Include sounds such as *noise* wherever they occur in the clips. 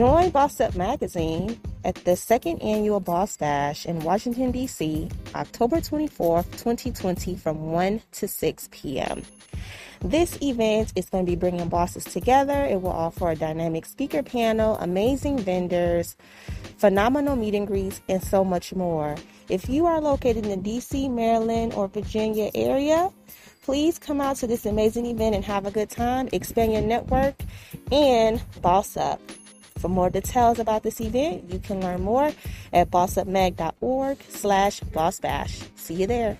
Join Boss Up Magazine at the second annual Boss Bash in Washington, D.C., October 24th, 2020, from 1 to 6 p.m. This event is going to be bringing bosses together. It will offer a dynamic speaker panel, amazing vendors, phenomenal meet and greets, and so much more. If you are located in the DC, Maryland, or Virginia area, please come out to this amazing event and have a good time, expand your network, and boss up. For more details about this event, you can learn more at bossupmag.org slash bossbash. See you there.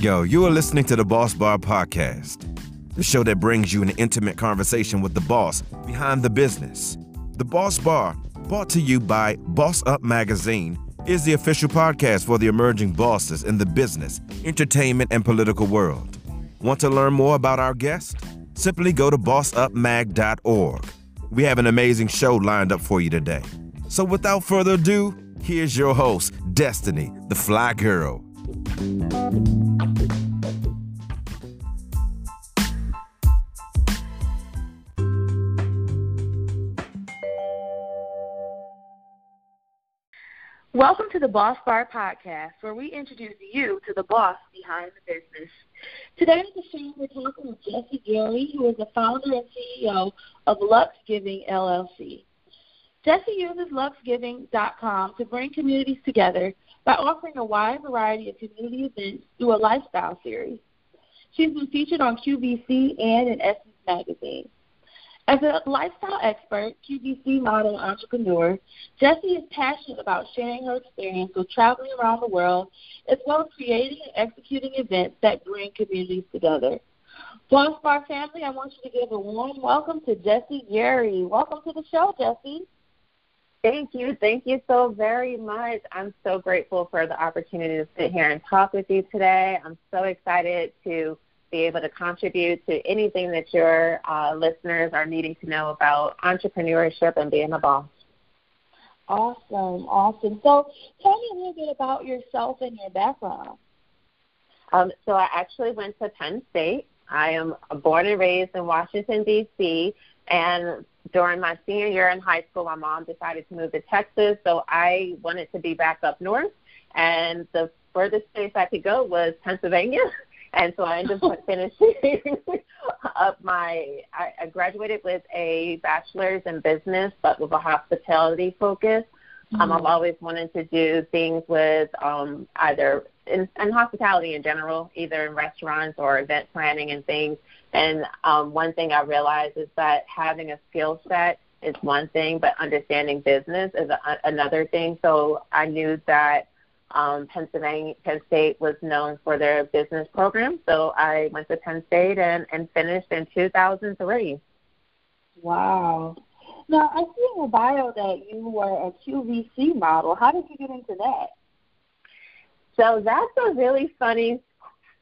Yo, you are listening to the Boss Bar Podcast, the show that brings you an intimate conversation with the boss behind the business. The Boss Bar, brought to you by Boss Up Magazine, is the official podcast for the emerging bosses in the business, entertainment, and political world. Want to learn more about our guest? Simply go to bossupmag.org. We have an amazing show lined up for you today. So without further ado, here's your host, Destiny, the Fly Girl. Welcome to the Boss Bar Podcast, where we introduce you to the boss behind the business. Today on the show, we're talking with Jese Gary, who is the founder and CEO of Luxe Giving LLC. Jese uses luxegiving.com to bring communities together by offering a wide variety of community events through a lifestyle series. She's been featured on QVC and in Essence magazine. As a lifestyle expert, QVC model entrepreneur, Jese is passionate about sharing her experience with traveling around the world, as well as creating and executing events that bring communities together. Boss Bar family, I want you to give a warm welcome to Jese Gary. Welcome to the show, Jese. Thank you. Thank you so very much. I'm so grateful for the opportunity to sit here and talk with you today. I'm so excited to be able to contribute to anything that your uh, listeners are needing to know about entrepreneurship and being a boss. Awesome, awesome. So tell me a little bit about yourself and your background. Um, so I actually went to Penn State. I am born and raised in Washington, D.C., and during my senior year in high school, my mom decided to move to Texas, so I wanted to be back up north. And the furthest place I could go was Pennsylvania. *laughs* And so I ended up finishing *laughs* up my. I, I graduated with a bachelor's in business, but with a hospitality focus. Mm-hmm. Um, I've always wanted to do things with um, either in, in hospitality in general, either in restaurants or event planning and things. And um, one thing I realized is that having a skill set is one thing, but understanding business is a, another thing. So I knew that um, Pennsylvania, Penn State was known for their business program. So I went to Penn State and, and finished in 2003. Wow. Now, I see in your bio that you were a QVC model. How did you get into that? So that's a really funny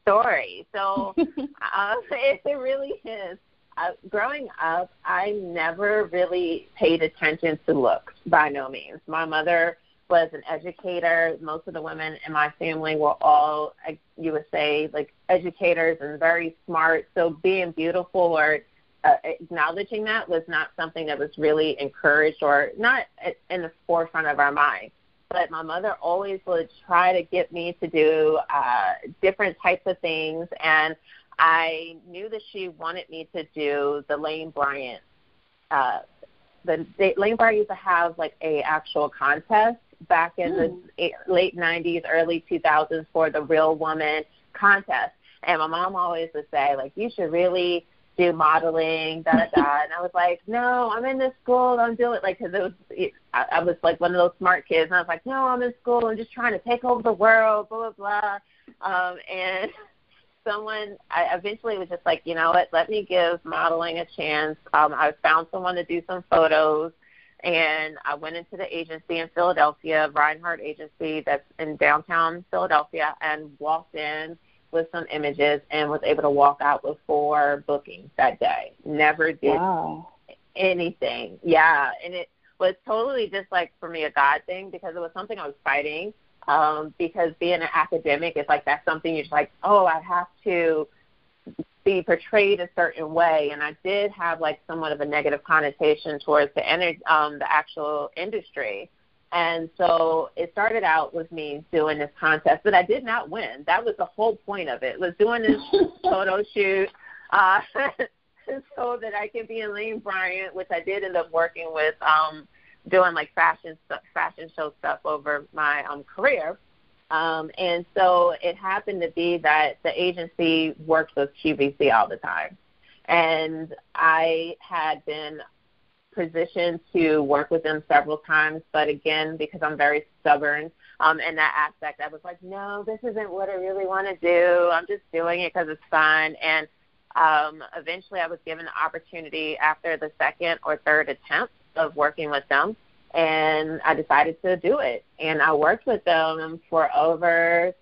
story. So *laughs* uh, it, it really is. Uh, growing up, I never really paid attention to looks by no means. My mother was an educator. Most of the women in my family were all, you would say, like educators and very smart. So being beautiful or uh, acknowledging that was not something that was really encouraged or not in the forefront of our mind. But my mother always would try to get me to do uh, different types of things, and I knew that she wanted me to do the Lane Bryant. Uh, the they, Lane Bryant used to have like a actual contest back in mm. the late 90s, early 2000s for the Real Woman contest. And my mom always would say, like, you should really do modeling, da da da. And I was like, no, I'm in this school. I'm doing like, cause it was, it, I, I was like one of those smart kids, and I was like, no, I'm in school. I'm just trying to take over the world, blah blah blah. Um, and *laughs* someone, I eventually was just like, you know what? Let me give modeling a chance. Um, I found someone to do some photos and I went into the agency in Philadelphia, Reinhard Agency, that's in downtown Philadelphia, and walked in with some images and was able to walk out with four bookings that day. Never did wow. anything. Yeah, and it was totally just like for me a God thing because it was something I was fighting. Um, because being an academic is like that's something you're just like, oh, I have to be portrayed a certain way, and I did have like somewhat of a negative connotation towards the ener- um, the actual industry. And so it started out with me doing this contest, but I did not win. That was the whole point of it. Was doing this *laughs* photo shoot uh, *laughs* so that I could be in Lane Bryant, which I did end up working with, um, doing like fashion stuff, fashion show stuff over my um, career. Um, and so it happened to be that the agency worked with QVC all the time. And I had been positioned to work with them several times, but again, because I'm very stubborn um, in that aspect, I was like, no, this isn't what I really want to do. I'm just doing it because it's fun. And um, eventually, I was given the opportunity after the second or third attempt of working with them, and I decided to do it. And I worked with them for over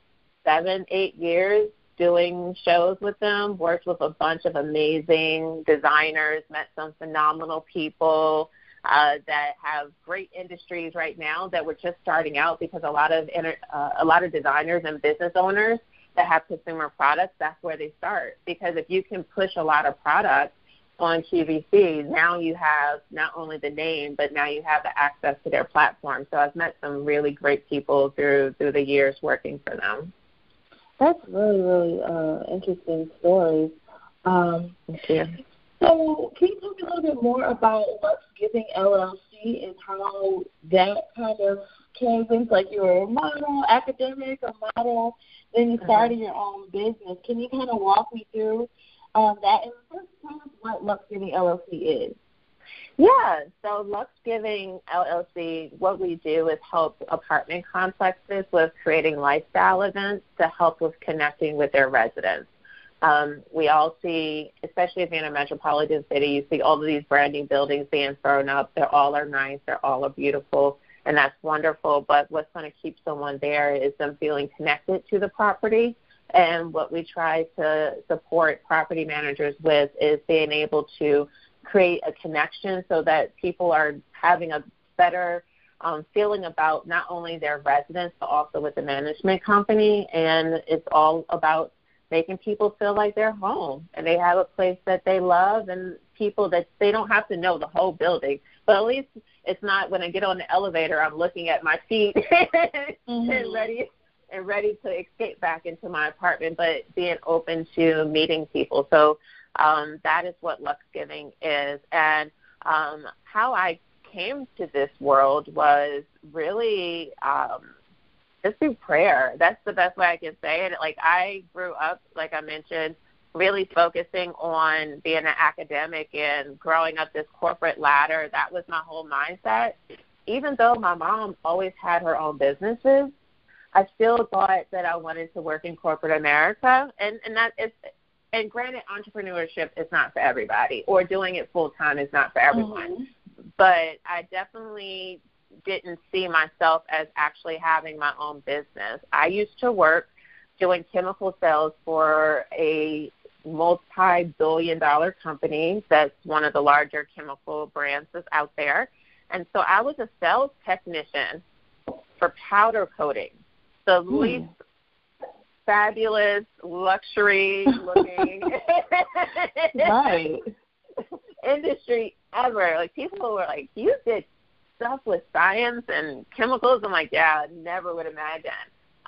seven, eight years doing shows with them, worked with a bunch of amazing designers, met some phenomenal people uh, that have great industries right now that were just starting out because a lot of inter- uh, a lot of designers and business owners that have consumer products, that's where they start. Because if you can push a lot of products on QVC, now you have not only the name, but now you have the access to their platform. So I've met some really great people through through the years working for them. That's really, really uh, interesting stories. Um, Thank you. So, can you tell me a little bit more about what's Giving LLC and how that kind of came into like you were a model, academic, a model, then you uh-huh. started your own business. Can you kind of walk me through um, that? And tell us what Luxe Giving LLC is. Yeah, so Luxe Giving LLC, what we do is help apartment complexes with creating lifestyle events to help with connecting with their residents. Um, we all see, especially if you're in a metropolitan city, you see all of these brand new buildings being thrown up. They're all are nice, they're all are beautiful, and that's wonderful. But what's going to keep someone there is them feeling connected to the property. And what we try to support property managers with is being able to create a connection so that people are having a better um, feeling about not only their residents but also with the management company. And it's all about making people feel like they're home and they have a place that they love and people that they don't have to know the whole building. But at least it's not when I get on the elevator, I'm looking at my feet *laughs* mm-hmm. and ready and ready to escape back into my apartment, but being open to meeting people. So um, that is what Luxe Giving is. And um, how I came to this world was really um, just through prayer. That's the best way I can say it. Like I grew up, like I mentioned, really focusing on being an academic and growing up this corporate ladder. That was my whole mindset. Even though my mom always had her own businesses, I still thought that I wanted to work in corporate America, and and that is and granted, entrepreneurship is not for everybody, or doing it full time is not for everyone. Mm-hmm. But I definitely didn't see myself as actually having my own business. I used to work doing chemical sales for a multi billion dollar company that's one of the larger chemical brands that's out there. And so I was a sales technician for powder coating, the mm. least fabulous luxury looking *laughs* right. industry ever. Like people were like, You did stuff with science and chemicals. I'm like, Yeah, never would imagine.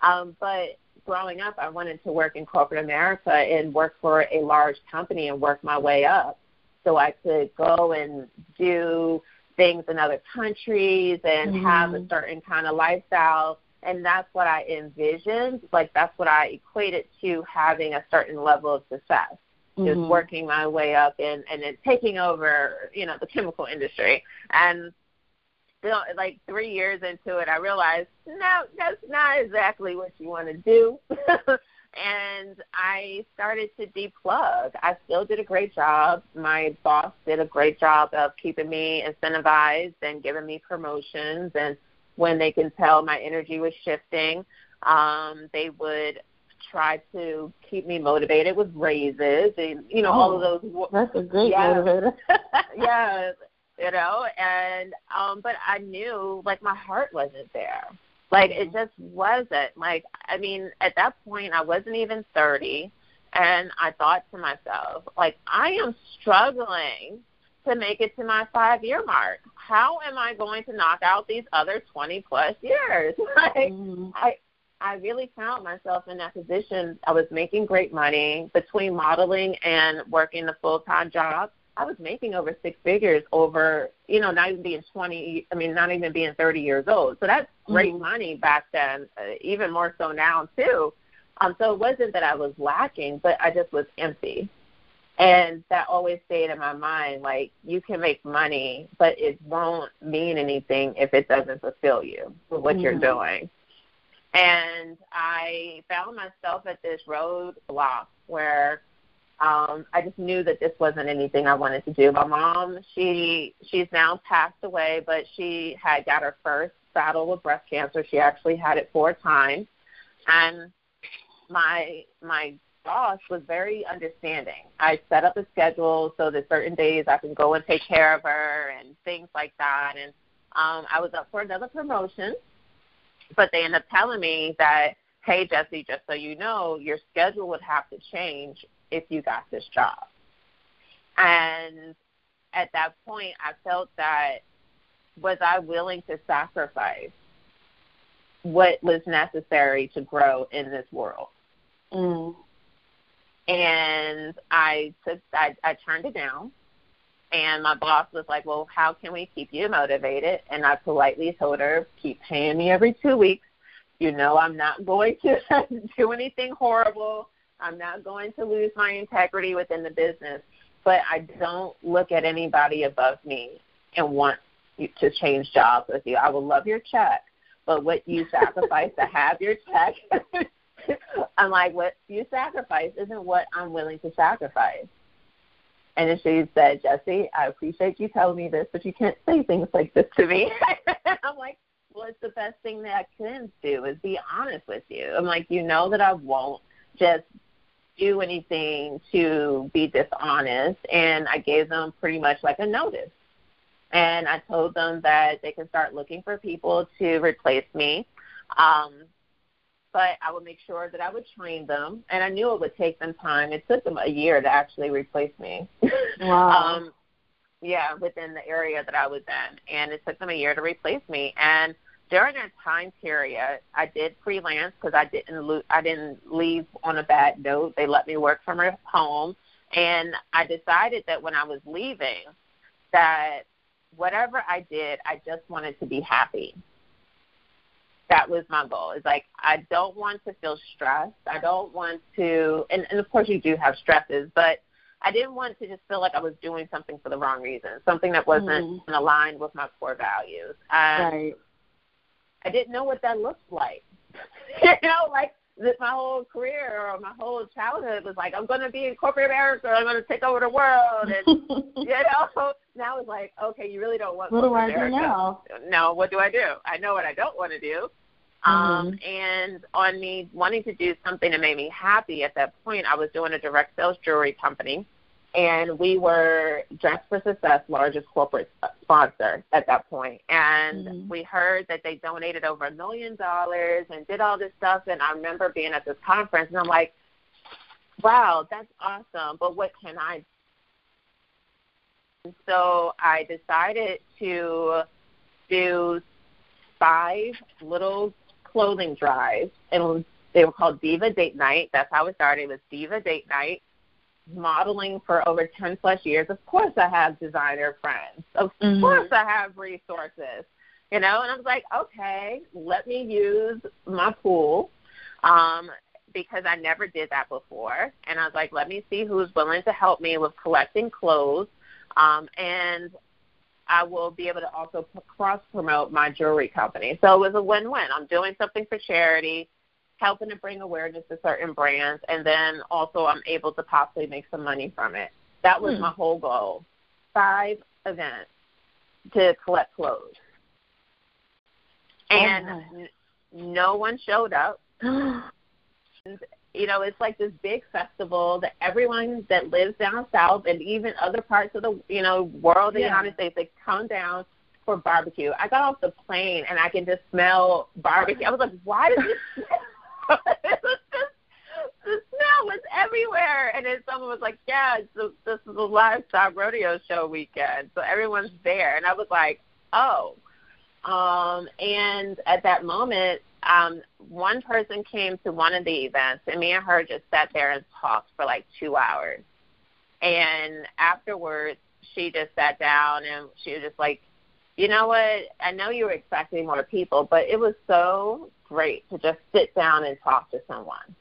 Um, but growing up I wanted to work in corporate America and work for a large company and work my way up so I could go and do things in other countries and mm-hmm. have a certain kind of lifestyle and that's what I envisioned. Like that's what I equated to having a certain level of success. Mm-hmm. Just working my way up and and then taking over, you know, the chemical industry. And you know, like three years into it, I realized no, that's not exactly what you want to do. *laughs* and I started to deplug. I still did a great job. My boss did a great job of keeping me incentivized and giving me promotions and when they can tell my energy was shifting. Um, they would try to keep me motivated with raises and you know oh, all of those. That's a great yeah, motivator. *laughs* *laughs* yeah, you know, and um but I knew like my heart wasn't there. Like it just wasn't. Like I mean, at that point I wasn't even 30 and I thought to myself, like I am struggling to make it to my 5-year mark. How am I going to knock out these other 20 plus years? *laughs* like mm-hmm. I I really found myself in that position. I was making great money between modeling and working the full time job. I was making over six figures over, you know, not even being 20, I mean, not even being 30 years old. So that's great mm-hmm. money back then, uh, even more so now, too. Um, so it wasn't that I was lacking, but I just was empty. And that always stayed in my mind like, you can make money, but it won't mean anything if it doesn't fulfill you with what mm-hmm. you're doing. And I found myself at this roadblock where um, I just knew that this wasn't anything I wanted to do. My mom, she she's now passed away, but she had got her first battle with breast cancer. She actually had it four times, and my my boss was very understanding. I set up a schedule so that certain days I can go and take care of her and things like that. And um, I was up for another promotion, but they ended up telling me that, hey, Jese, just so you know, your schedule would have to change if you got this job. And at that point, I felt that was I willing to sacrifice what was necessary to grow in this world? Mm. And I took, I, I turned it down. And my boss was like, "Well, how can we keep you motivated?" And I politely told her, "Keep paying me every two weeks. You know, I'm not going to *laughs* do anything horrible. I'm not going to lose my integrity within the business, but I don't look at anybody above me and want to change jobs with you. I will love your check, but what you sacrifice to have your check, *laughs* *laughs* I'm like, what you sacrifice isn't what I'm willing to sacrifice. And then she said, Jese, I appreciate you telling me this, but you can't say things like this to me. *laughs* I'm like, well, it's the best thing that I can do is be honest with you. I'm like, you know that I won't just do anything to be dishonest. And I gave them pretty much like a notice. And I told them that they can start looking for people to replace me. Um, but I would make sure that I would train them. And I knew it would take them time. It took them a year to actually replace me. *laughs* Wow. um, yeah, within the area that I was in. And it took them a year to replace me. And during that time period, I did freelance because I didn't lo- I didn't leave on a bad note. They let me work from home, and I decided that when I was leaving, that whatever I did, I just wanted to be happy. That was my goal. It's like I don't want to feel stressed. I don't want to, and, and of course you do have stresses, but I didn't want to just feel like I was doing something for the wrong reason, something that wasn't mm-hmm. aligned with my core values. Right I didn't know what that looked like. *laughs* you know, like this, my whole career or my whole childhood was like, I'm going to be in corporate America. I'm going to take over the world. And, *laughs* you know, now it's like, okay, you really don't want What do I do now? No, what do I do? I know what I don't want to do. Mm-hmm. Um, and on me wanting to do something that made me happy at that point, I was doing a direct sales jewelry company and we were Dress for Success largest corporate sponsor at that point. And mm-hmm. we heard that they donated over a million dollars and did all this stuff. And I remember being at this conference, and I'm like, "Wow, that's awesome! But what can I?" And so I decided to do five little clothing drives, and they were called Diva Date Night. That's how it started. It was Diva Date Night modeling for over 10 plus years, of course I have designer friends. Of mm-hmm. course I have resources. You know, and I was like, okay, let me use my pool um, because I never did that before. And I was like, let me see who's willing to help me with collecting clothes. Um, and I will be able to also cross promote my jewelry company. So it was a win win. I'm doing something for charity helping to bring awareness to certain brands, and then also I'm able to possibly make some money from it. That was hmm. my whole goal. Five events to collect clothes. And oh no one showed up. *gasps* you know, it's like this big festival that everyone that lives down south and even other parts of the you know world the Yeah. United States they come down for barbecue. I got off the plane and I can just smell barbecue. I was like, why does *laughs* this? smell? just the smell was everywhere. And then someone was like, yeah, it's the, this is the livestock rodeo show weekend, so everyone's there. And I was like, oh. Um, and at that moment, um, one person came to one of the events, and me and her just sat there and talked for like two hours. And afterwards, she just sat down and she was just like, you know what? I know you were expecting more people, but it was so great to just sit down and talk to someone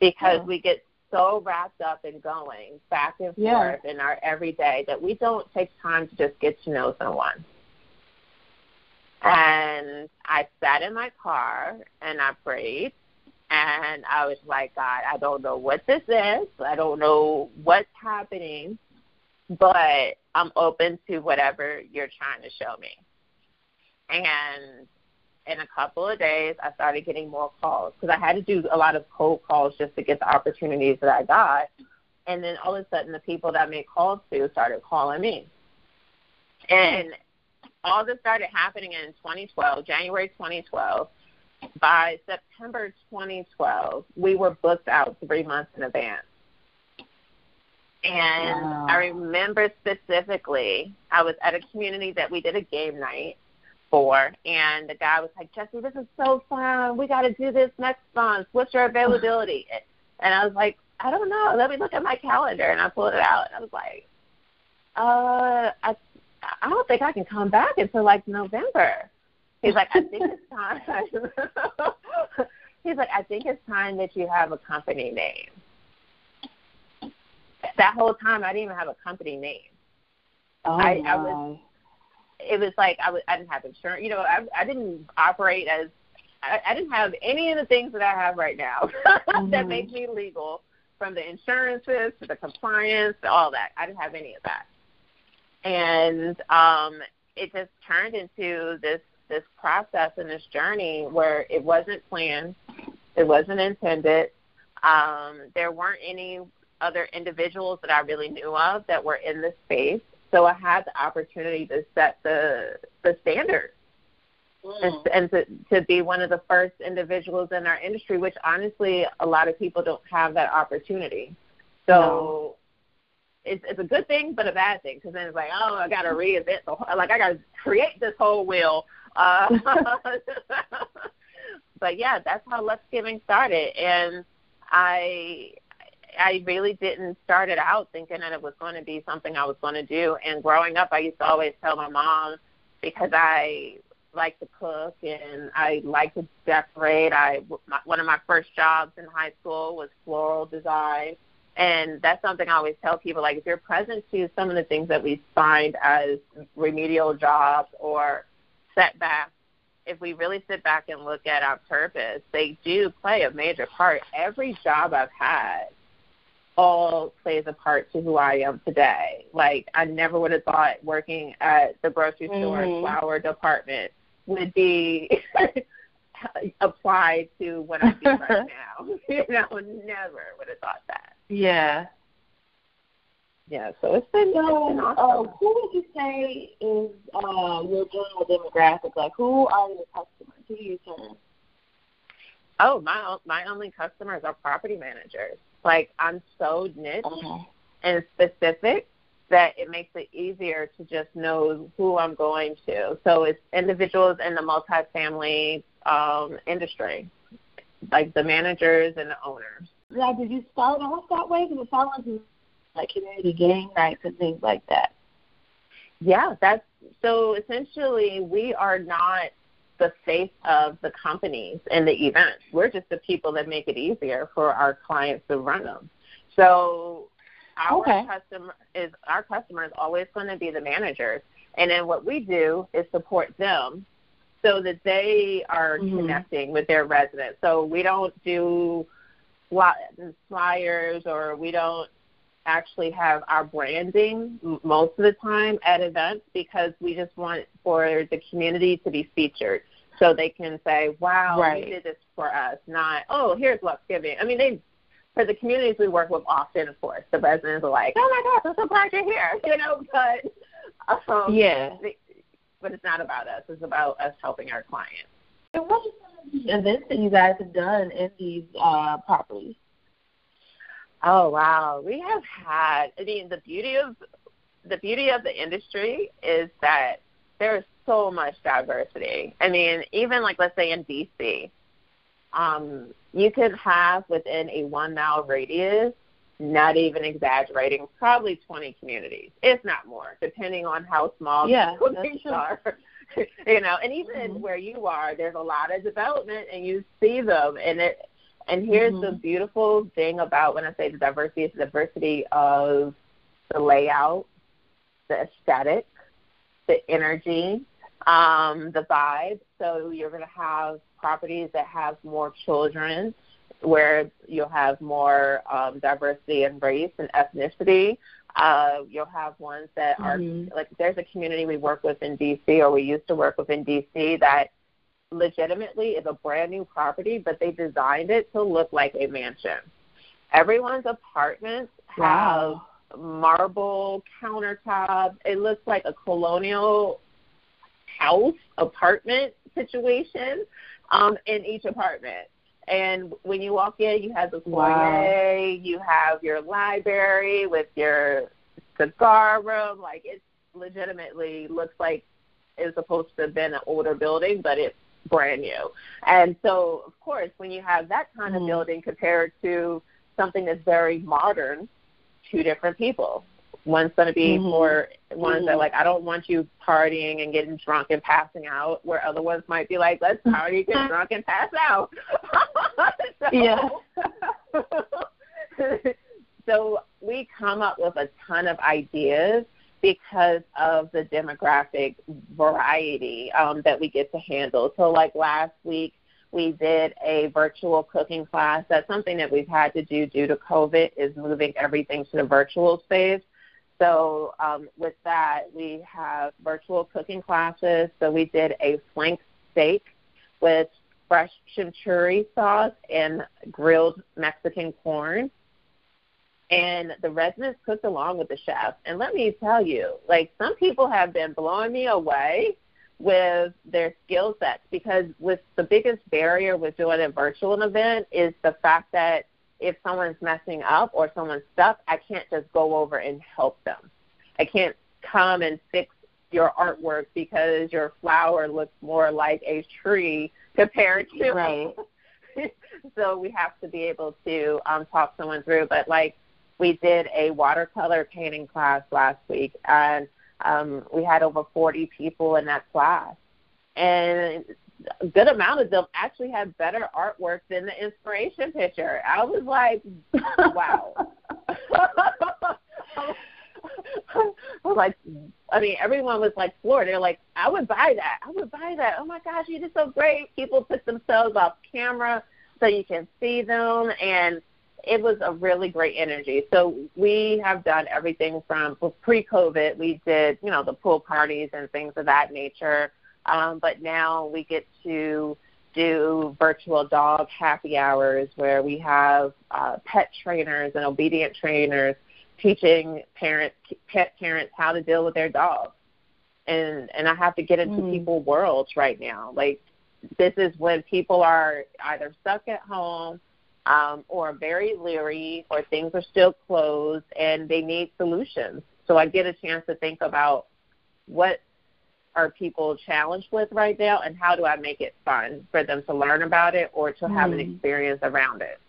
because Yeah. we get so wrapped up in going back and Yeah. forth in our everyday that we don't take time to just get to know someone. And I sat in my car and I prayed and I was like, God, I don't know what this is. I don't know what's happening, but I'm open to whatever you're trying to show me. And in a couple of days, I started getting more calls because I had to do a lot of cold calls just to get the opportunities that I got. And then all of a sudden, the people that I made calls to started calling me. And all this started happening in 2012, January 2012. By September 2012, we were booked out three months in advance. And Wow. I remember specifically, I was at a community that we did a game night for, and the guy was like, Jese, this is so fun. We got to do this next month. What's your availability? And I was like, I don't know. Let me look at my calendar. And I pulled it out, and I was like, uh, I, I don't think I can come back until like November. He's like, I think it's time. *laughs* He's like, I think it's time that you have a company name. That whole time, I didn't even have a company name. Oh I-. I was- It was like I, was, I didn't have insurance. You know, I, I didn't operate as I, I didn't have any of the things that I have right now *laughs* that Mhm. make me legal, from the insurances to the compliance to all that. I didn't have any of that, and um, it just turned into this this process and this journey where it wasn't planned, it wasn't intended. Um, there weren't any other individuals that I really knew of that were in this space, so I had the opportunity to set the the standard and, and to, to be one of the first individuals in our industry, which honestly a lot of people don't have that opportunity. So it's it's a good thing, but a bad thing because then it's like, oh, I got to reinvent the whole, like I got to create this whole wheel. Uh, *laughs* but yeah, that's how Luxe Giving started, and I I really didn't start it out thinking that it was going to be something I was going to do. And growing up, I used to always tell my mom because I like to cook and I like to decorate. I my, one of my first jobs in high school was floral design, and that's something I always tell people. Like if you're present to some of the things that we find as remedial jobs or setbacks, if we really sit back and look at our purpose, they do play a major part. Every job I've had all plays a part to who I am today. Like I never would have thought working at the grocery store Mhm. flower department would be *laughs* applied to what I do right *laughs* now. *laughs* you know, never would have thought that. Yeah. Yeah, so it's been, it's So, been uh, who would you say is uh, your general demographic? Like, who are your customers? Who do you serve? Oh, my my only customers are property managers. Like I'm so niche Uh-huh. and specific that it makes it easier to just know who I'm going to. So it's individuals in the multifamily um, industry, like the managers and the owners. Did you start off that way? Because it sounds like you like community game nights and things like that. Yeah, that's so essentially we are not the face of the companies and the events. We're just the people that make it easier for our clients to run them. So our Okay. customer is our customer is always going to be the managers. And then what we do is support them so that they are Mhm. connecting with their residents. So we don't do flyers or we don't actually have our branding most of the time at events because we just want for the community to be featured. so they can say, "Wow, right. you did this for us." Not, "Oh, here's Luxe Giving." I mean, they for the communities we work with often, of course, the residents are like, "Oh my gosh, I'm so glad you're here," *laughs* you know. But um, yeah, they, but it's not about us. It's about us helping our clients. And what are some of the events that you guys have done in these uh, properties? Oh wow, we have had. I mean, the beauty of the beauty of the industry is that there is so much diversity. I mean, even like let's say in DC, um, you could have within a one mile radius, not even exaggerating, probably 20 communities, if not more, depending on how small yeah, *laughs* the communities are. *laughs* you know, and even mm-hmm. where you are, there's a lot of development, and you see them, and it. And here's mm-hmm. the beautiful thing about when I say the diversity, it's the diversity of the layout, the aesthetic, the energy, um, the vibe. So you're going to have properties that have more children, where you'll have more um, diversity in race and ethnicity. Uh, you'll have ones that mm-hmm. are like there's a community we work with in DC, or we used to work with in DC that legitimately is a brand new property, but they designed it to look like a mansion. Everyone's apartments have wow. marble countertops. It looks like a colonial house apartment situation um, in each apartment. And when you walk in, you have the foyer, wow. you have your library with your cigar room. Like it legitimately looks like it's supposed to have been an older building, but it's brand new. And so, of course, when you have that kind mm. of mm-hmm. building compared to something that's very modern, two different people. One's going to be mm-hmm. for ones mm-hmm. that like I don't want you partying and getting drunk and passing out, where other ones might be like let's party, get *laughs* drunk, and pass out. *laughs* so, yeah. *laughs* so we come up with a ton of ideas because of the demographic variety um, that we get to handle. So, like last week, we did a virtual cooking class. That's something that we've had to do due to COVID, is moving everything to the virtual space. So um, with that, we have virtual cooking classes. So we did a flank steak with fresh chimichurri sauce and grilled Mexican corn. And the residents cooked along with the chef. And let me tell you, like some people have been blowing me away with their skill sets because with the biggest barrier with doing a virtual event is the fact that if someone's messing up or someone's stuck, I can't just go over and help them. I can't come and fix your artwork because your flower looks more like a tree compared to right. *laughs* so we have to be able to um, talk someone through. But like we did a watercolor painting class last week, and um, we had over 40 people in that class, and a good amount of them actually had better artwork than the inspiration picture. I was like, wow. I was *laughs* like, I mean, everyone was like floored. They're like, I would buy that. I would buy that. Oh my gosh, you did so great. People put themselves off camera so you can see them, and it was a really great energy. So we have done everything from pre-COVID. We did, you know, the pool parties and things of that nature. Um, but now we get to do virtual dog happy hours where we have uh, pet trainers and obedient trainers teaching parents, pet parents how to deal with their dogs. And and I have to get into mm. people's worlds right now. Like this is when people are either stuck at home um, or very leery or things are still closed and they need solutions. So I get a chance to think about what are people challenged with right now and how do I make it fun for them to learn about it or to have mm. an experience around it.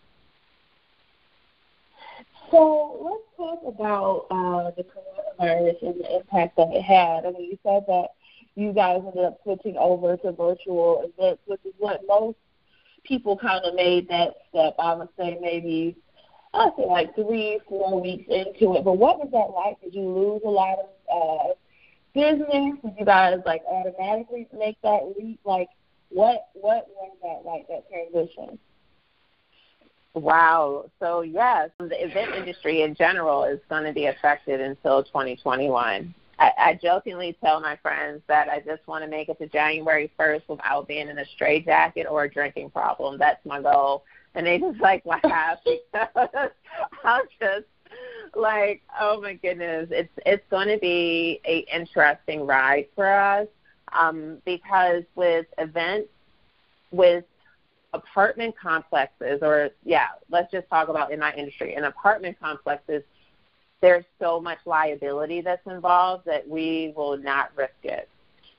So let's talk about uh, the coronavirus and the impact that it had. I mean, you said that you guys ended up switching over to virtual events, which is what most people kind of made that step. I would say maybe I would say like three, four weeks into it. But what was that like? Did you lose a lot of uh, business? Did you guys like automatically make that leap? Like, what what was that like that transition? Wow. So yes, the event industry in general is going to be affected until 2021. I, I jokingly tell my friends that I just want to make it to January 1st without being in a straitjacket or a drinking problem. That's my goal. And they just like laugh *laughs* because I'm just *laughs* like, oh my goodness, it's it's going to be a interesting ride for us um, because with events, with apartment complexes, or yeah, let's just talk about in my industry, in apartment complexes, there's so much liability that's involved that we will not risk it.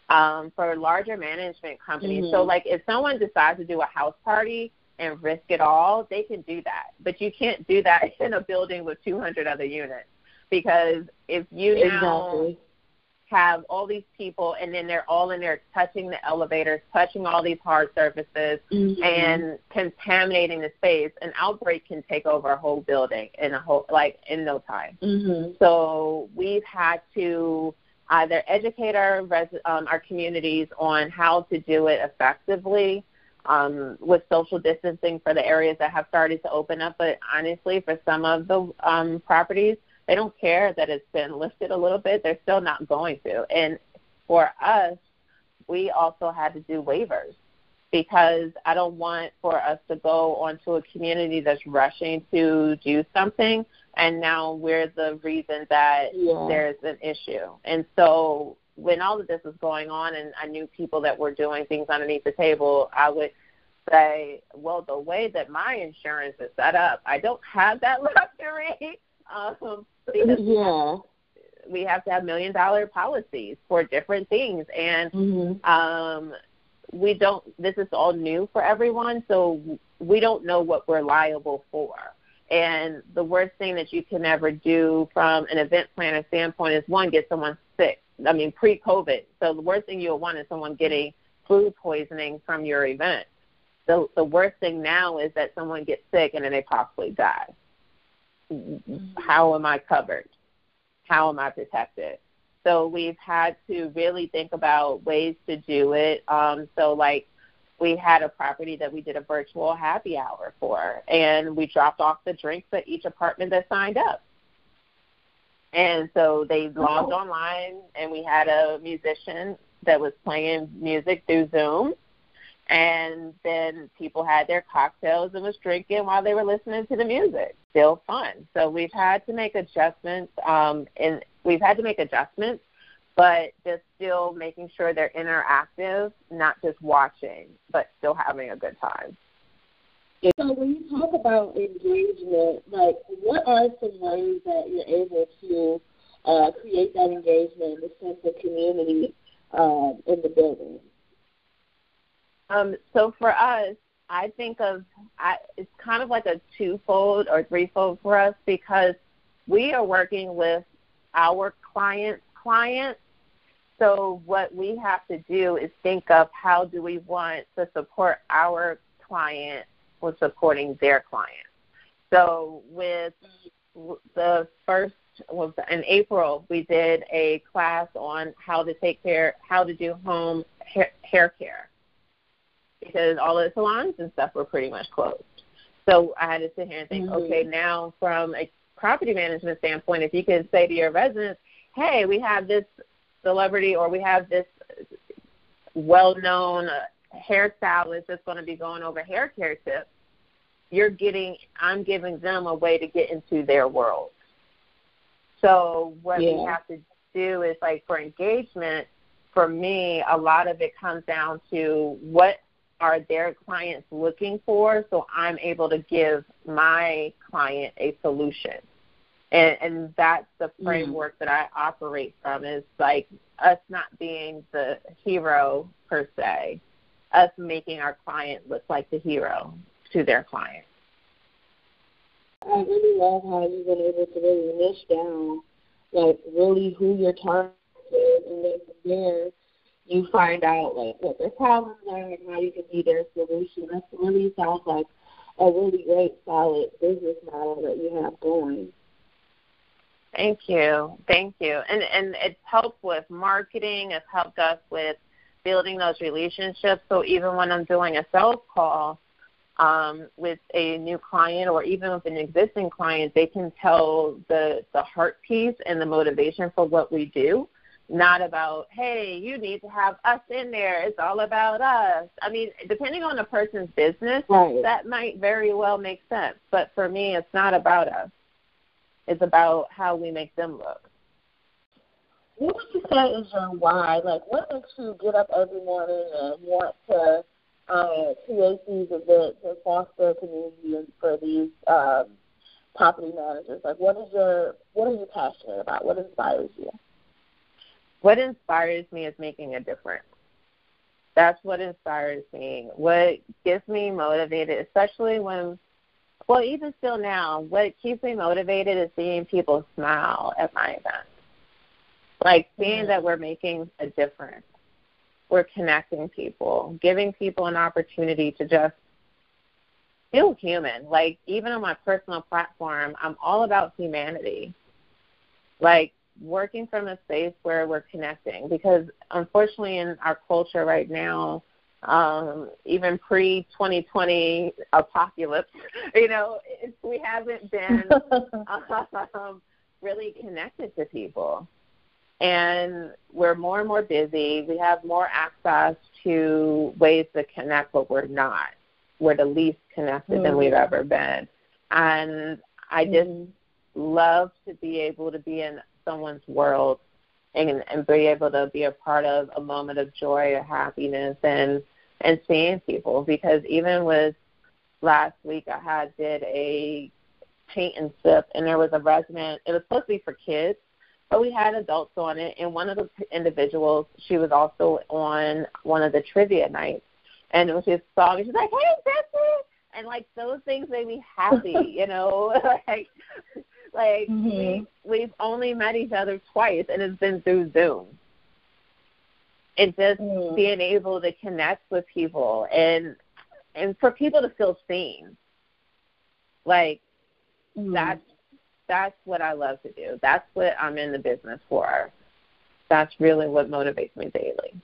Um, for larger management companies, mm-hmm. so like if someone decides to do a house party and risk it all, they can do that. But you can't do that *laughs* in a building with 200 other units because if you now exactly have all these people and then they're all in there touching the elevators, touching all these hard surfaces mm-hmm. and contaminating the space, an outbreak can take over a whole building in a whole like in no time. Mm-hmm. So we've had to either educate our res- um, our communities on how to do it effectively um, with social distancing for the areas that have started to open up. But honestly, for some of the um, properties, they don't care that it's been lifted a little bit. They're still not going to. And for us, we also had to do waivers because I don't want for us to go onto a community that's rushing to do something and now we're the reason that yeah. there's an issue. And so when all of this was going on and I knew people that were doing things underneath the table, I would say, well, the way that my insurance is set up, I don't have that *laughs* luxury. Um, yeah. We have to have million dollar policies for different things, and mm-hmm. um, we don't. This is all new for everyone, so we don't know what we're liable for. And the worst thing that you can ever do from an event planner standpoint is one, get someone sick. I mean, pre-COVID. So the worst thing you'll want is someone getting food poisoning from your event. The the worst thing now is that someone gets sick and then they possibly die how am I covered? How am I protected? So we've had to really think about ways to do it. Um, so like we had a property that we did a virtual happy hour for, and we dropped off the drinks at each apartment that signed up. And so they logged online, and we had a musician that was playing music through Zoom and then people had their cocktails and was drinking while they were listening to the music. Still fun. So we've had to make adjustments, um, and we've had to make adjustments, but just still making sure they're interactive, not just watching, but still having a good time. So when you talk about engagement, like what are some ways that you're able to uh, create that engagement the sense of community um, in the building? Um, so for us, I think of I, it's kind of like a twofold or threefold for us because we are working with our clients' clients. So what we have to do is think of how do we want to support our client with supporting their clients. So with the first was in April, we did a class on how to take care, how to do home hair, hair care because all the salons and stuff were pretty much closed. So I had to sit here and think, mm-hmm. okay, now from a property management standpoint, if you can say to your residents, hey, we have this celebrity or we have this well-known hairstylist that's going to be going over hair care tips, you're getting, I'm giving them a way to get into their world. So what yeah. we have to do is like for engagement, for me, a lot of it comes down to what are their clients looking for so I'm able to give my client a solution. And, and that's the mm-hmm. framework mm. that I operate from is like us not being the hero per se, us making our client look like the hero to their client. I really love how you've been able to really niche down like really who your target is and then from there you find out like what their problems are and how you can be their solution. That really sounds like a really great, solid business model that you have going. Thank you, thank you, and and it's helped with marketing. It's helped us with building those relationships. So even when I'm doing a sales call um, with a new client or even with an existing client, they can tell the the heart piece and the motivation for what we do not about, hey, you need to have us in there. It's all about us. I mean, depending on a person's business, right. that might very well make sense. But for me, it's not about us. It's about how we make them look. What would you say is your why? Like, what makes you get up every morning and want to uh, create these events and foster community for these um, property managers? Like, what is your what are you passionate about? What inspires you? what inspires me is making a difference. That's what inspires me. What gets me motivated, especially when, well, even still now, what keeps me motivated is seeing people smile at my events. Like seeing mm-hmm. that we're making a difference. We're connecting people, giving people an opportunity to just feel human. Like even on my personal platform, I'm all about humanity. Like working from a space where we're connecting because unfortunately in our culture right now um, even pre 2020 apocalypse, *laughs* you know, we haven't been *laughs* um, really connected to people. And we're more and more busy. We have more access to ways to connect, but we're not. We're the least connected mm-hmm. than we've ever been. And I just mm-hmm. love to be able to be in someone's world and and be able to be a part of a moment of joy or happiness and and seeing people because even with last week I had did a paint and sip and there was a resident it was supposed to be for kids but we had adults on it and one of the individuals she was also on one of the trivia nights and when she saw me she's like hey Betsy and like those things made me happy *laughs* you know *laughs* like like mm-hmm. we we've only met each other twice, and it's been through Zoom. And just mm. being able to connect with people and and for people to feel seen. Like mm. that's that's what I love to do. That's what I'm in the business for. That's really what motivates me daily.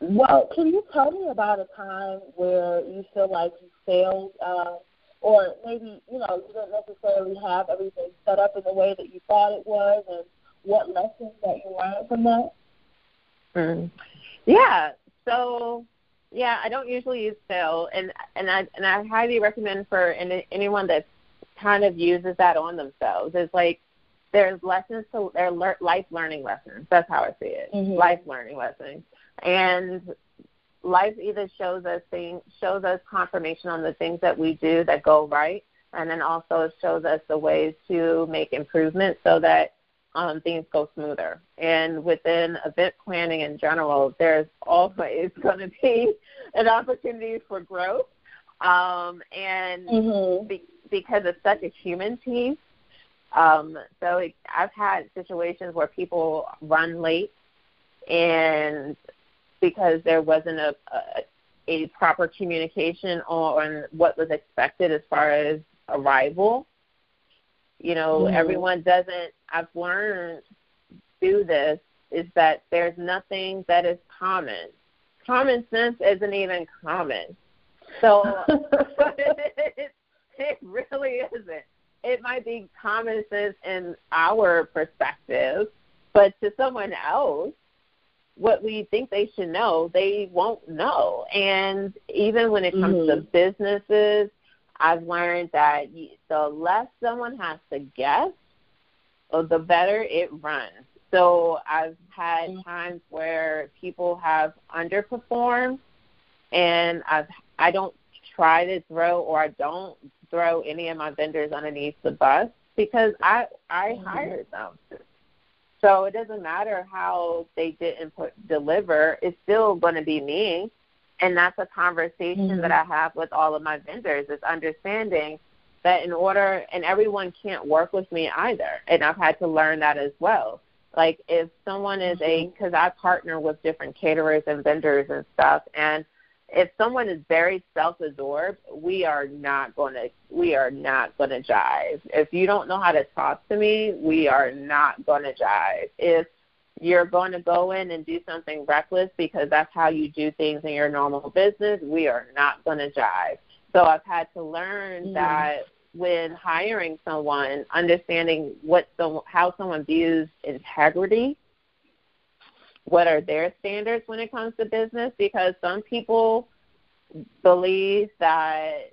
Well, can you tell me about a time where you feel like you failed uh, or maybe you know you don't necessarily have everything set up in the way that you thought it was, and what lessons that you learned from that? Mm. Yeah. So yeah, I don't usually use fail, and and I and I highly recommend for any, anyone that kind of uses that on themselves. It's like there's lessons to there life learning lessons. That's how I see it. Mm-hmm. Life learning lessons, and life either shows us things shows us confirmation on the things that we do that go right and then also it shows us the ways to make improvements so that um, things go smoother. And within event planning in general, there's always *laughs* going to be an opportunity for growth. Um, and mm-hmm. be, because it's such a human piece, um, so it, I've had situations where people run late and because there wasn't a, a, a proper communication on what was expected as far as arrival. You know, mm-hmm. everyone doesn't. I've learned through this is that there's nothing that is common. Common sense isn't even common. So it, *laughs* *laughs* it really isn't. It might be common sense in our perspective, but to someone else, what we think they should know, they won't know. And even when it comes mm-hmm. to businesses, I've learned that the less someone has to guess, the better it runs. So I've had mm-hmm. times where people have underperformed, and I've I don't try to throw or I don't throw any of my vendors underneath the bus because I I mm-hmm. hired them. So it doesn't matter how they didn't put, deliver, it's still going to be me. And that's a conversation mm-hmm. that I have with all of my vendors is understanding that in order, and everyone can't work with me either. And I've had to learn that as well. Like if someone is mm-hmm. a, because I partner with different caterers and vendors and stuff, and if someone is very self-absorbed, we are not going to we are not going to jive. If you don't know how to talk to me, we are not going to jive. If you're going to go in and do something reckless because that's how you do things in your normal business, we are not going to jive. So I've had to learn mm. that when hiring someone, understanding what the, how someone views integrity, what are their standards when it comes to business, because some people believe that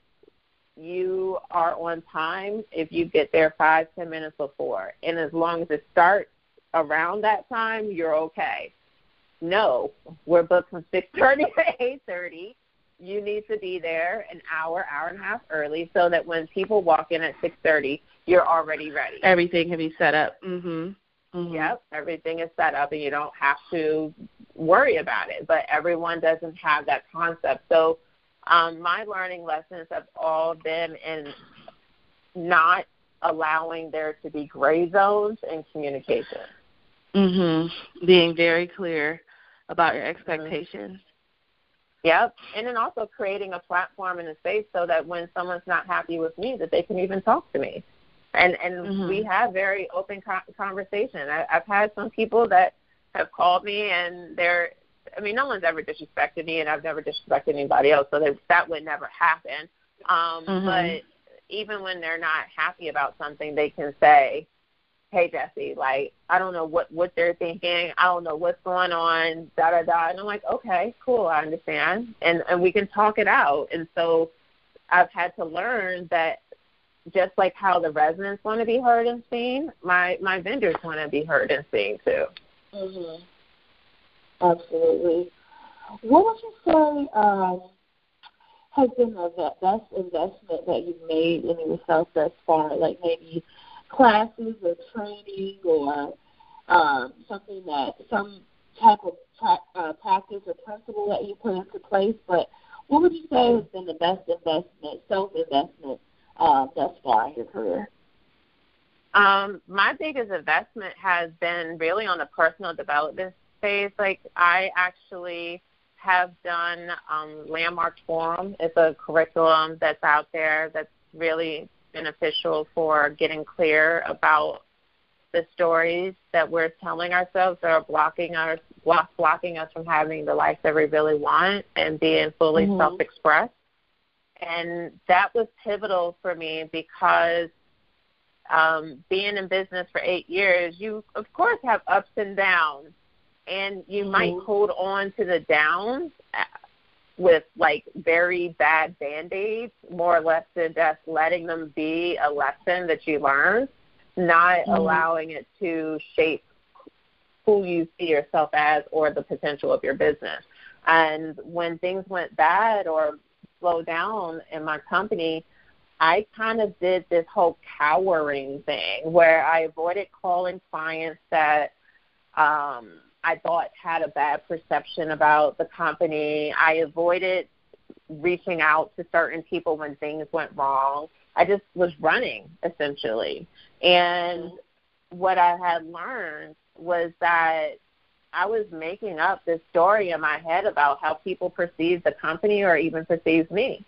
you are on time if you get there five, ten minutes before. And as long as it starts around that time, you're okay. No, we're booked from 6.30 *laughs* to 8.30 you need to be there an hour, hour and a half early so that when people walk in at 6:30, you're already ready. Everything can be set up. Mhm. Mm-hmm. Yep, everything is set up and you don't have to worry about it. But everyone doesn't have that concept. So um, my learning lessons have all been in not allowing there to be gray zones in communication. Mhm. Being very clear about your expectations. Yep, and then also creating a platform and a space so that when someone's not happy with me, that they can even talk to me, and and mm-hmm. we have very open co- conversation. I, I've had some people that have called me and they're, I mean, no one's ever disrespected me, and I've never disrespected anybody else, so that that would never happen. Um, mm-hmm. But even when they're not happy about something, they can say, hey Jese, like I don't know what what they're thinking. I don't know what's going on. Da da da. And I'm like, okay, cool, I understand, and and we can talk it out. And so I've had to learn that just like how the residents want to be heard and seen, my my vendors want to be heard and seen too. Mhm. Absolutely. What would you say um, has been the best investment that you've made in yourself thus far? Like maybe classes or training or um, something that some type of pra- uh, practice or principle that you put into place. But what would you say has been the best investment, self investment uh, thus far in your career? Um, my biggest investment has been really on the personal development space. Like I actually have done um, Landmark Forum. It's a curriculum that's out there that's really beneficial for getting clear about the stories that we're telling ourselves that are blocking us block, blocking us from having the life that we really want and being fully mm-hmm. self-expressed. And that was pivotal for me because um, being in business for eight years, you of course have ups and downs, and you mm-hmm. might hold on to the downs with like very bad band aids, more or less than just letting them be a lesson that you learn, not mm-hmm. allowing it to shape who you see yourself as or the potential of your business. And when things went bad or slowed down in my company, I kind of did this whole cowering thing where I avoided calling clients that um I thought had a bad perception about the company. I avoided reaching out to certain people when things went wrong. I just was running essentially. And what I had learned was that I was making up this story in my head about how people perceive the company or even perceive me.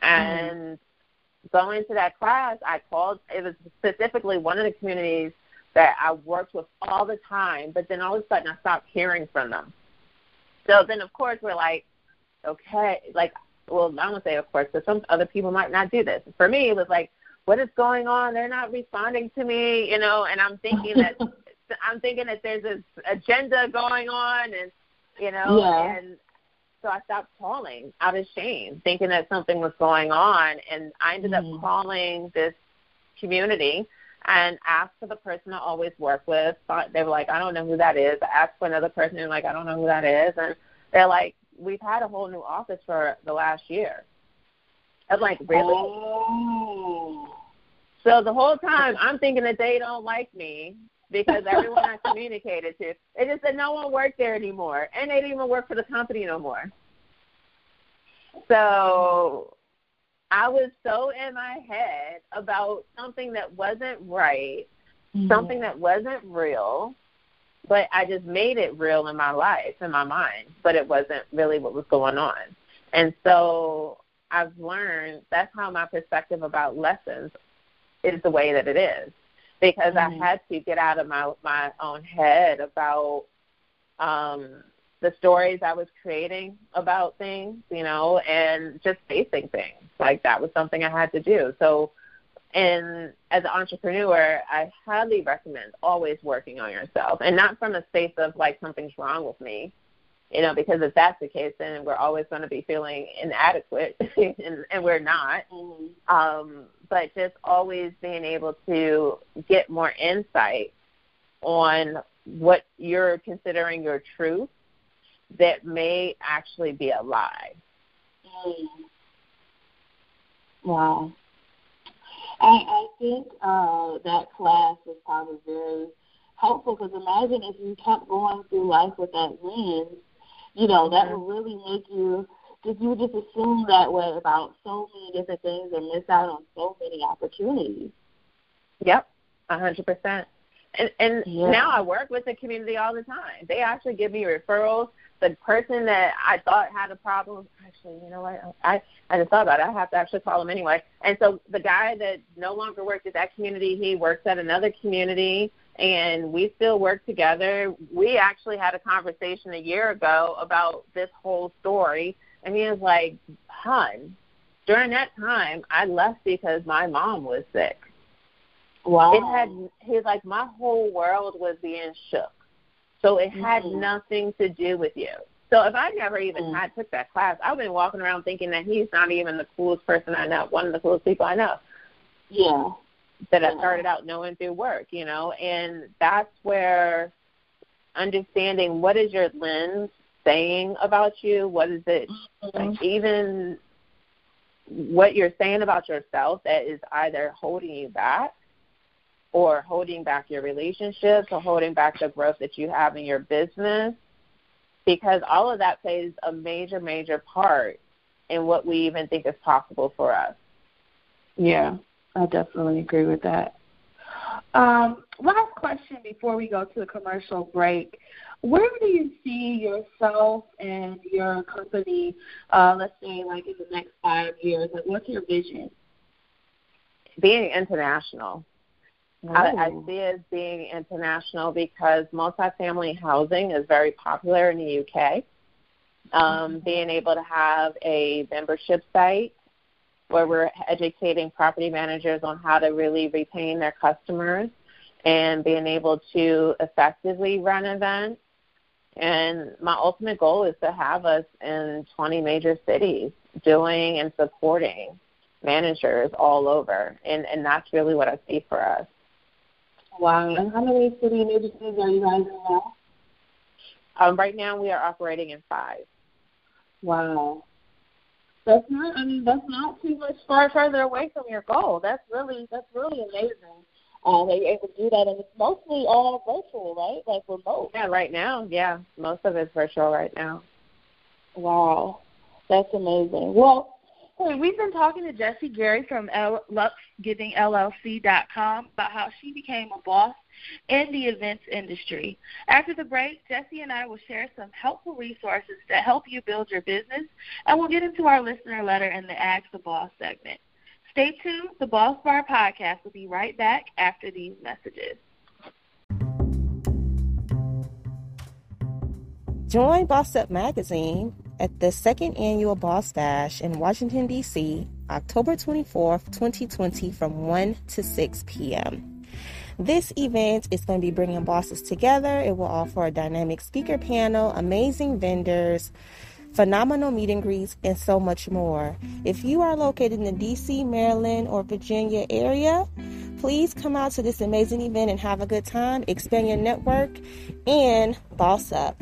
And mm-hmm. going to that class, I called, it was specifically one of the communities that I worked with all the time, but then all of a sudden I stopped hearing from them. So then, of course, we're like, okay, like, well, I'm gonna say, of course, because some other people might not do this. For me, it was like, what is going on? They're not responding to me, you know, and I'm thinking that *laughs* I'm thinking that there's this agenda going on, and you know, yeah. and so I stopped calling out of shame, thinking that something was going on, and I ended mm-hmm. up calling this community and asked for the person I always work with. They were like, I don't know who that is. I asked for another person, and like, I don't know who that is. And they're like, we've had a whole new office for the last year. I was like, really? Oh. So the whole time I'm thinking that they don't like me because everyone I *laughs* communicated to, it just said no one worked there anymore, and they didn't even work for the company no more. So I was so in my head about something that wasn't right, mm-hmm. something that wasn't real, but I just made it real in my life, in my mind, but it wasn't really what was going on. And so I've learned that's how my perspective about lessons is the way that it is. Because mm-hmm. I had to get out of my my own head about um the stories I was creating about things, you know, and just facing things. Like that was something I had to do. So, and as an entrepreneur, I highly recommend always working on yourself and not from a space of like something's wrong with me, you know, because if that's the case, then we're always going to be feeling inadequate, *laughs* and, and we're not. Mm-hmm. Um, but just always being able to get more insight on what you're considering your truth that may actually be a lie. Mm. Wow. I, I think uh, that class was probably very helpful because imagine if you kept going through life with that lens, you know, that mm-hmm. would really make you just you would just assume that way about so many different things and miss out on so many opportunities. Yep, a hundred percent. And and yeah. now I work with the community all the time. They actually give me referrals. The person that I thought had a problem, actually, you know what? I I just thought about it. I have to actually call him anyway. And so the guy that no longer works at that community, he works at another community, and we still work together. We actually had a conversation a year ago about this whole story, and he was like, "Hun, during that time, I left because my mom was sick." Wow. It had he's like my whole world was being shook. So it had mm-hmm. nothing to do with you. So if I never even mm-hmm. had took that class, I've been walking around thinking that he's not even the coolest person I know, one of the coolest people I know. Yeah. That yeah. I started out knowing through work, you know, and that's where understanding what is your lens saying about you, what is it mm-hmm. like even what you're saying about yourself that is either holding you back or holding back your relationships or holding back the growth that you have in your business because all of that plays a major, major part in what we even think is possible for us. Yeah, I definitely agree with that. Um, last question before we go to the commercial break. Where do you see yourself and your company, uh, let's say, like in the next five years? Like, what's your vision? Being international. I, I see it as being international because multifamily housing is very popular in the UK. Um, mm-hmm. Being able to have a membership site where we're educating property managers on how to really retain their customers and being able to effectively run events. And my ultimate goal is to have us in 20 major cities doing and supporting managers all over. And, and that's really what I see for us. Wow. And how many city agencies are you guys in now? Um, right now, we are operating in five. Wow. That's not. I mean, that's not too much far further away from your goal. That's really that's really amazing. Uh, that you're able to do that, and it's mostly all virtual, right? Like remote. Yeah, right now. Yeah, most of it's virtual right now. Wow, that's amazing. Well, We've been talking to Jese Gary from L- LuxeGivingLLC.com about how she became a boss in the events industry. After the break, Jese and I will share some helpful resources that help you build your business, and we'll get into our listener letter in the Ask the Boss segment. Stay tuned. The Boss Bar podcast will be right back after these messages. Join Boss Up Magazine at the second annual Boss Bash in Washington, D.C., October 24th, 2020, from 1 to 6 p.m. This event is going to be bringing bosses together. It will offer a dynamic speaker panel, amazing vendors, phenomenal meet and greets, and so much more. If you are located in the DC, Maryland, or Virginia area, please come out to this amazing event and have a good time, expand your network, and boss up.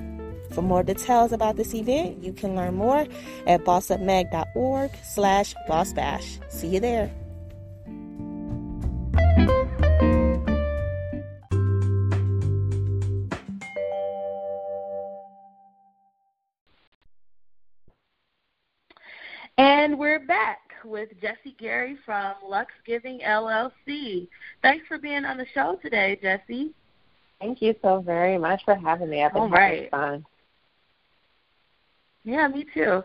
For more details about this event, you can learn more at bossupmag.org slash bossbash. See you there. And we're back with Jese Gary from Luxe Giving LLC. Thanks for being on the show today, Jese. Thank you so very much for having me. I've been All right. fun. Yeah, me too.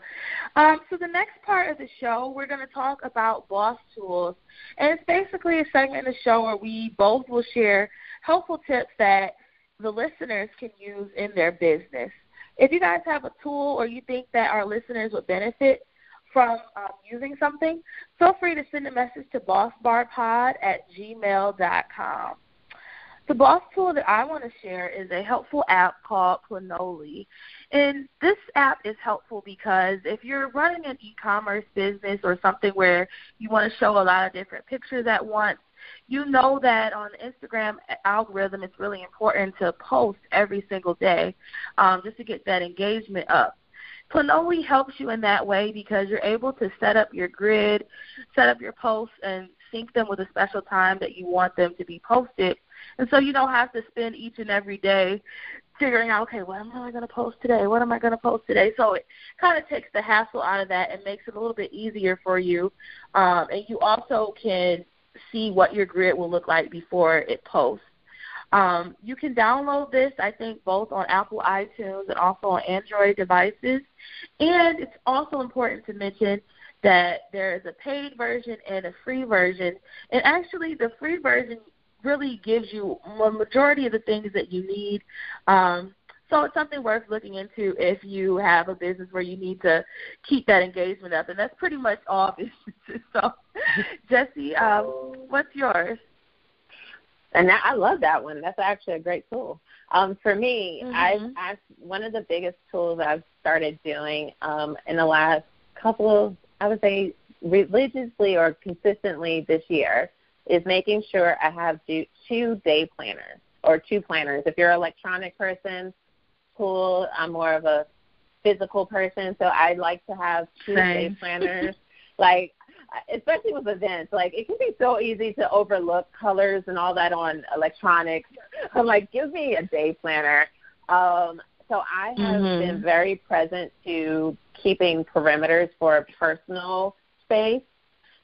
Um, so the next part of the show, we're going to talk about boss tools, and it's basically a segment of the show where we both will share helpful tips that the listeners can use in their business. If you guys have a tool or you think that our listeners would benefit from um, using something, feel free to send a message to bossbarpod at gmail.com. The boss tool that I want to share is a helpful app called Planoly. And this app is helpful because if you're running an e commerce business or something where you want to show a lot of different pictures at once, you know that on the Instagram algorithm, it's really important to post every single day um, just to get that engagement up. Planoly helps you in that way because you're able to set up your grid, set up your posts, and sync them with a special time that you want them to be posted and so you don't have to spend each and every day figuring out, okay, what am I going to post today? What am I going to post today? So it kind of takes the hassle out of that and makes it a little bit easier for you. Um, and you also can see what your grid will look like before it posts. Um, you can download this, I think, both on Apple iTunes and also on Android devices. And it's also important to mention that there is a paid version and a free version. And actually, the free version really gives you a majority of the things that you need. Um, so it's something worth looking into if you have a business where you need to keep that engagement up, and that's pretty much all *laughs* businesses. So, Jese, um, what's yours? And that, I love that one. That's actually a great tool. Um, for me, mm-hmm. I've, I've one of the biggest tools I've started doing um, in the last couple of, I would say, religiously or consistently this year is making sure I have two day planners or two planners. If you're an electronic person, cool. I'm more of a physical person, so I like to have two day planners. *laughs* like especially with events, like it can be so easy to overlook colors and all that on electronics. *laughs* I'm like, give me a day planner. Um, so I have mm-hmm. been very present to keeping perimeters for personal space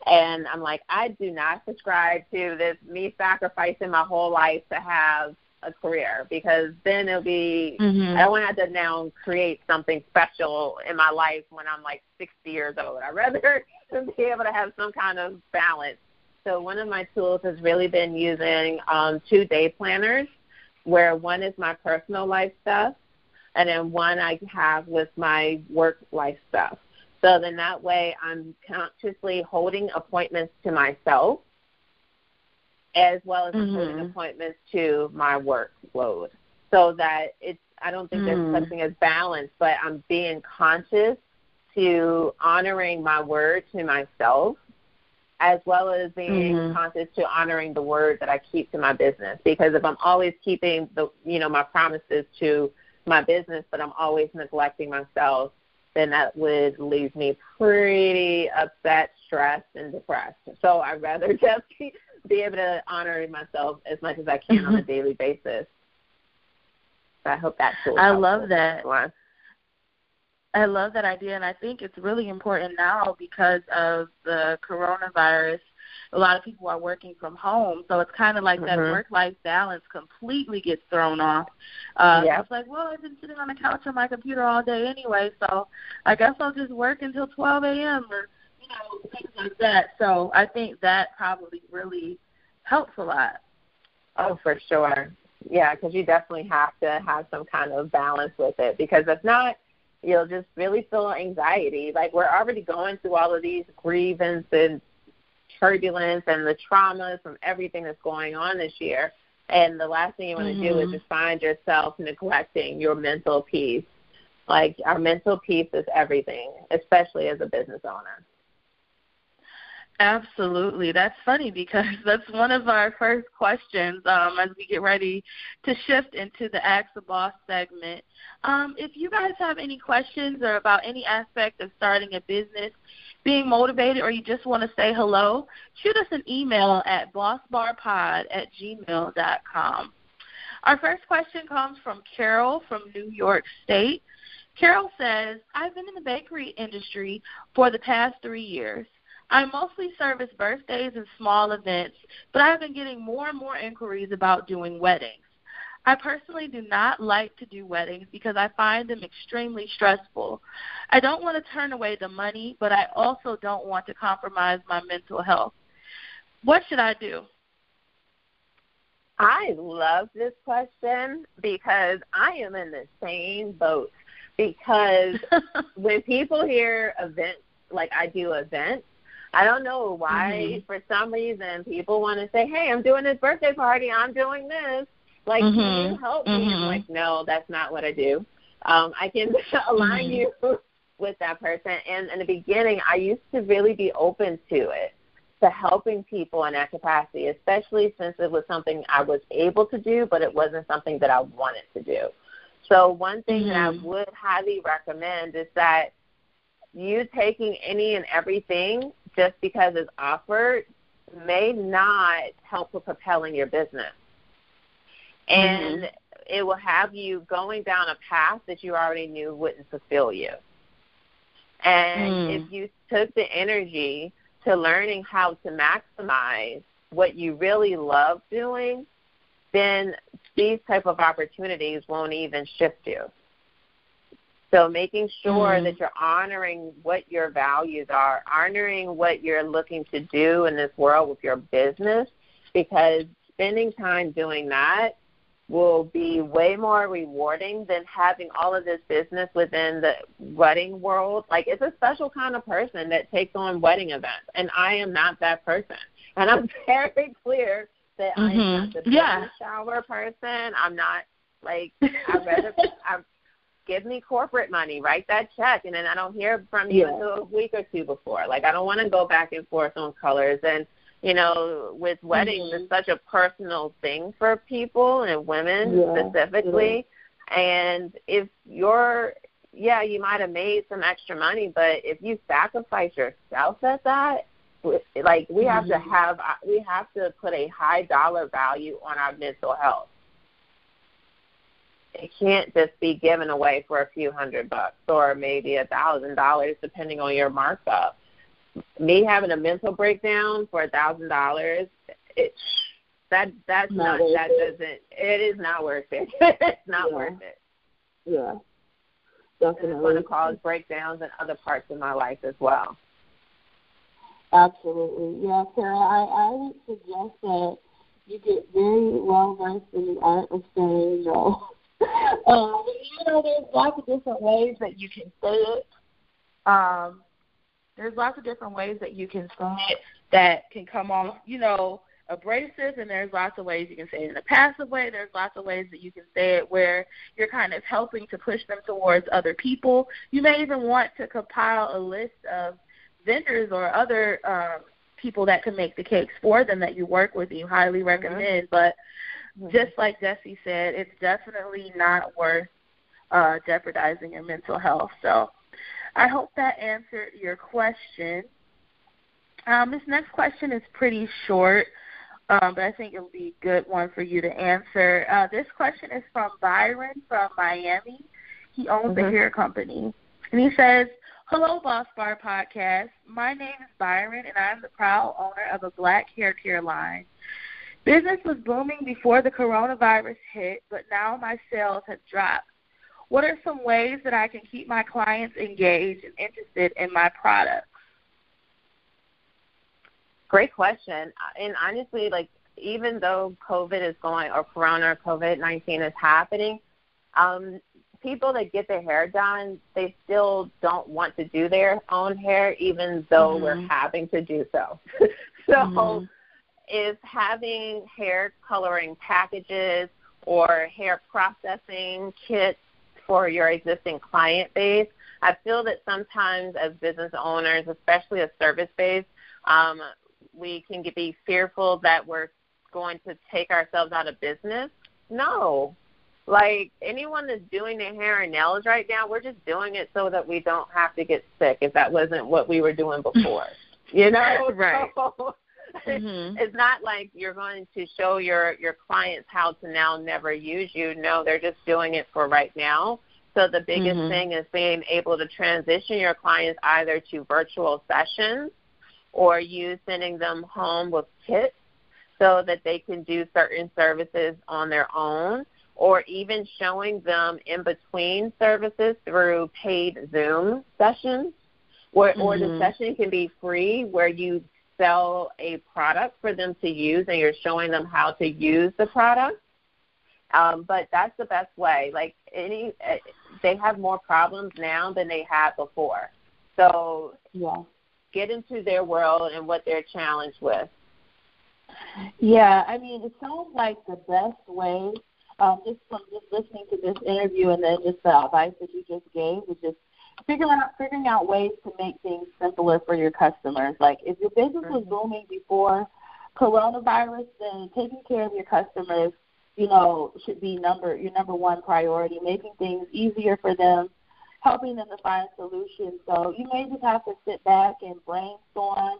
and I'm like, I do not subscribe to this me sacrificing my whole life to have a career because then it'll be mm-hmm. I don't want to have to now create something special in my life when I'm like 60 years old. I'd rather *laughs* be able to have some kind of balance. So one of my tools has really been using um, two day planners, where one is my personal life stuff, and then one I have with my work life stuff. So then that way I'm consciously holding appointments to myself as well as mm-hmm. holding appointments to my workload. So that it's I don't think mm-hmm. there's such thing as balance, but I'm being conscious to honoring my word to myself as well as being mm-hmm. conscious to honoring the word that I keep to my business. Because if I'm always keeping the you know, my promises to my business but I'm always neglecting myself, then that would leave me pretty upset, stressed, and depressed. So I'd rather *laughs* just be, be able to honor myself as much as I can on a mm-hmm. daily basis. So I hope that's cool. I love that. I love that idea, and I think it's really important now because of the coronavirus a lot of people are working from home, so it's kind of like mm-hmm. that work-life balance completely gets thrown off. Uh, yeah. It's like, well, I've been sitting on the couch on my computer all day anyway, so I guess I'll just work until 12 a.m. or you know things like that. So I think that probably really helps a lot. Oh, for sure. Yeah, because you definitely have to have some kind of balance with it. Because if not, you'll just really feel anxiety. Like we're already going through all of these grievance and turbulence and the traumas from everything that's going on this year. And the last thing you want to mm-hmm. do is just find yourself neglecting your mental peace. Like our mental peace is everything, especially as a business owner. Absolutely. That's funny because *laughs* that's one of our first questions um, as we get ready to shift into the Ask the Boss segment. Um, if you guys have any questions or about any aspect of starting a business, being motivated, or you just want to say hello, shoot us an email at bossbarpod at gmail.com. Our first question comes from Carol from New York State. Carol says, I've been in the bakery industry for the past three years. I mostly service birthdays and small events, but I've been getting more and more inquiries about doing weddings. I personally do not like to do weddings because I find them extremely stressful. I don't want to turn away the money, but I also don't want to compromise my mental health. What should I do? I love this question because I am in the same boat. because *laughs* when people hear events, like I do events, I don't know why. Mm-hmm. For some reason, people want to say, "Hey, I'm doing this birthday party. I'm doing this. Like, mm-hmm. can you help me?" I'm mm-hmm. like, "No, that's not what I do. Um, I can *laughs* align mm-hmm. you with that person." And in the beginning, I used to really be open to it, to helping people in that capacity, especially since it was something I was able to do, but it wasn't something that I wanted to do. So one thing that I mm-hmm. would highly recommend is that you taking any and everything just because it's offered may not help with propelling your business. And mm-hmm. it will have you going down a path that you already knew wouldn't fulfill you. And mm. if you took the energy to learning how to maximize what you really love doing, then these type of opportunities won't even shift you. So making sure mm-hmm. that you're honoring what your values are, honoring what you're looking to do in this world with your business, because spending time doing that will be way more rewarding than having all of this business within the wedding world. Like it's a special kind of person that takes on wedding events, and I am not that person. And I'm *laughs* very clear that mm-hmm. I am not mm-hmm. the yeah. shower person. I'm not like I'd rather *laughs* I give me corporate money, write that check, and then I don't hear from you yeah. until a week or two before. Like I don't want to go back and forth on colors. And you know, with weddings, mm-hmm. it's such a personal thing for people and women yeah. specifically. Yeah. And if you're, yeah, you might have made some extra money, but if you sacrifice yourself at that, like we have mm-hmm. to have, we have to put a high dollar value on our mental health it can't just be given away for a few hundred bucks or maybe a thousand dollars depending on your markup. Me having a mental breakdown for a thousand dollars, it that that's not, not that it. doesn't it is not worth it. *laughs* it's not yeah. worth it. Yeah. Definitely. It's going to cause breakdowns in other parts of my life as well. Absolutely. Yeah, Sarah, I, I would suggest that you get very well versed in the art of saying no *laughs* um, you know, there's lots of different ways that you can say it. Um, there's lots of different ways that you can say it that can come off, you know, abrasive, and there's lots of ways you can say it in a passive way. There's lots of ways that you can say it where you're kind of helping to push them towards other people. You may even want to compile a list of vendors or other um, people that can make the cakes for them that you work with. You highly recommend, mm-hmm. but Mm-hmm. just like Jese said, it's definitely not worth uh, jeopardizing your mental health. So I hope that answered your question. Um, this next question is pretty short, um, but I think it'll be a good one for you to answer. Uh, this question is from Byron from Miami. He owns mm-hmm. a hair company. And he says, Hello, Boss Bar Podcast. My name is Byron, and I'm the proud owner of a black hair care line. Business was booming before the coronavirus hit, but now my sales have dropped. What are some ways that I can keep my clients engaged and interested in my products? Great question. And honestly, like even though COVID is going or Corona or COVID nineteen is happening, um, people that get their hair done, they still don't want to do their own hair, even though mm-hmm. we're having to do so. *laughs* so mm-hmm is having hair coloring packages or hair processing kits for your existing client base. I feel that sometimes as business owners, especially a service base, um, we can be fearful that we're going to take ourselves out of business. No. Like anyone that's doing their hair and nails right now, we're just doing it so that we don't have to get sick if that wasn't what we were doing before. *laughs* you know? right. *laughs* So, mm-hmm. *laughs* it's not like you're going to show your your clients how to now never use you. No, they're just doing it for right now. So the biggest mm-hmm. thing is being able to transition your clients either to virtual sessions or you sending them home with kits so that they can do certain services on their own or even showing them in between services through paid Zoom sessions where mm-hmm. or the mm-hmm. session can be free where you sell a product for them to use and you're showing them how to use the product. Um, but that's the best way. Like any, uh, they have more problems now than they had before. So yeah, get into their world and what they're challenged with. Yeah, I mean, it sounds like the best way, um, just from just listening to this interview and then just the advice that you just gave, is just figuring out figuring out ways to make things simpler for your customers. Like if your business was Mm-hmm. booming before coronavirus, then taking care of your customers, you know, should be number your number one priority. Making things easier for them, helping them to find solutions. So you may just have to sit back and brainstorm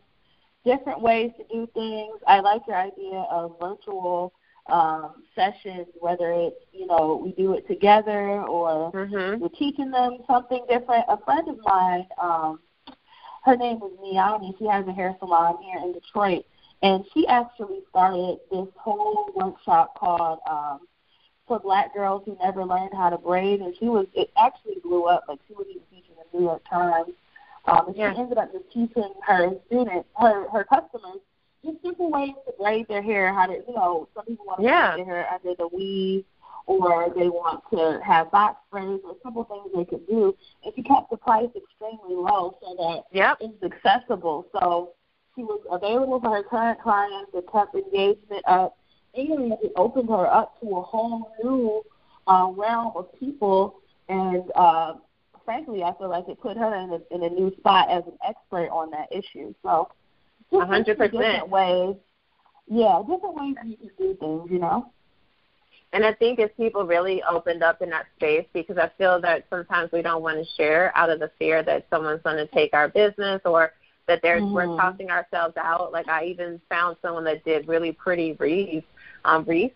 different ways to do things. I like your idea of virtual um, sessions, whether it's you know we do it together or Mhm. we're teaching them something different. A friend of mine, um, her name is Miami. She has a hair salon here in Detroit, and she actually started this whole workshop called um, for Black girls who never learned how to braid, and she was it actually blew up. Like she was even featured in the New York Times. Um, and Yeah. she ended up just teaching her students, her her customers, just simple ways to braid their hair. How to, you know, some people want to Yeah. braid their hair under the weave, or they want to have box braids, or simple things they could do. And she kept the price extremely low so that Yep. it's accessible. So she was available for her current clients. It kept engagement up, and it opened her up to a whole new uh, realm of people. And uh, frankly, I feel like it put her in a, in a new spot as an expert on that issue. So, hundred different percent. ways. Yeah, different ways you can do things. You know. And I think if people really opened up in that space, because I feel that sometimes we don't want to share out of the fear that someone's going to take our business or that they're we're Mhm. tossing ourselves out. Like I even found someone that did really pretty wreaths, um, wreaths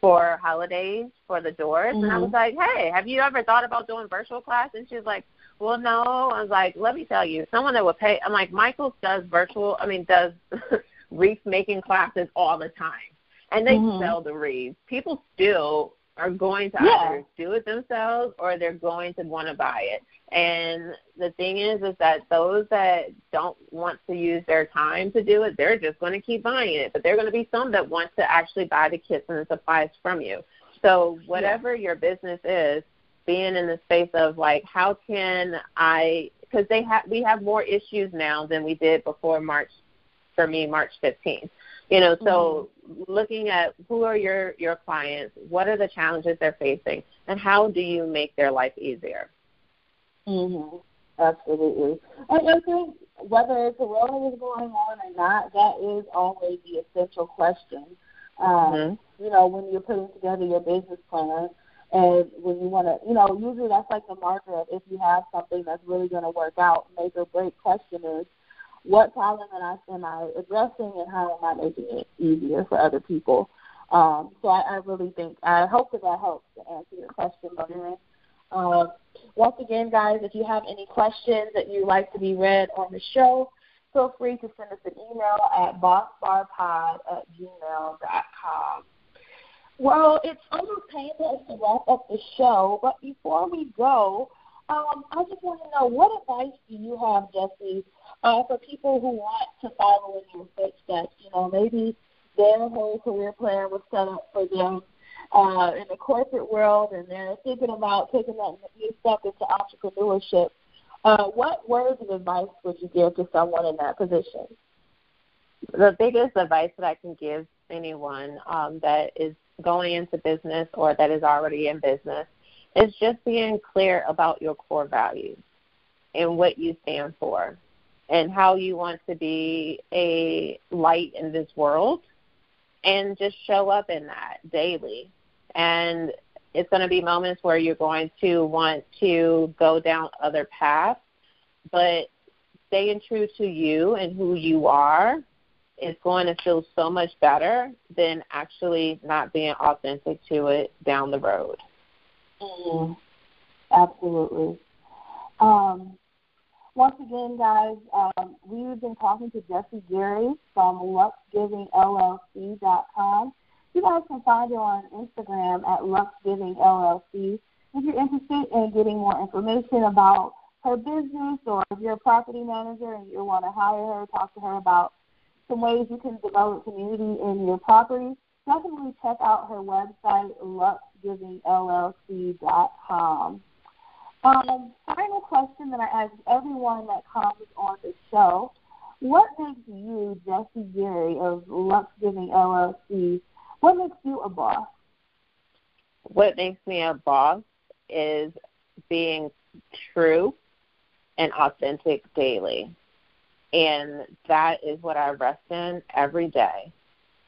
for holidays for the doors, and I Mhm. was like, hey, have you ever thought about doing virtual class? And she was like, well, no. I was like, let me tell you, someone that would pay. I'm like, Michael does virtual. I mean, does *laughs* wreath making classes all the time and they Mhm. sell the wreaths. People still are going to Yeah. either do it themselves or they're going to want to buy it. And the thing is, is that those that don't want to use their time to do it, they're just going to keep buying it. But there are going to be some that want to actually buy the kits and the supplies from you. So whatever your business is, being in the space of like, how can I? Because they have, we have more issues now than we did before March. For me, March 15th. You know, so looking at who are your your clients, what are the challenges they're facing, and how do you make their life easier? Mhm. Absolutely. And I think whether Corona is going on or not, that is always the essential question. Um, Mhm. You know, when you're putting together your business plan, and when you want to, you know, usually that's like the marker of if you have something that's really going to work out. Make or break question is, what problem am I, I addressing, and how am I making it easier for other people? Um, so I, I really think, I hope that that helps to answer your question, Byron. Um, once again, guys, if you have any questions that you'd like to be read on the show, feel free to send us an email at bossbarpod at gmail.com. Well, it's almost us to wrap up the show, but before we go, um, I just want to know what advice do you have, Jese, uh, for people who want to follow in your footsteps? You know, maybe their whole career plan was set up for them uh, in the corporate world, and they're thinking about taking that new step into entrepreneurship. Uh, what words of advice would you give to someone in that position? The biggest advice that I can give anyone um, that is going into business or that is already in business is just being clear about your core values and what you stand for and how you want to be a light in this world and just show up in that daily. And it's going to be moments where you're going to want to go down other paths, but staying true to you and who you are is going to feel so much better than actually not being authentic to it down the road. Mm, absolutely. Um, once again, guys, um, we've been talking to Jese Gary from LuxeGivingLLC.com. You guys can find her on Instagram at LuxeGivingLLC. If you're interested in getting more information about her business or if you're a property manager and you want to hire her, talk to her about some ways you can develop community in your property, definitely check out her website, luxegivingllc.com. Um, final question that I ask everyone that comes on the show. What makes you, Jese Gary of Luxe Giving LLC, what makes you a boss? What makes me a boss is being true and authentic daily. And that is what I rest in every day.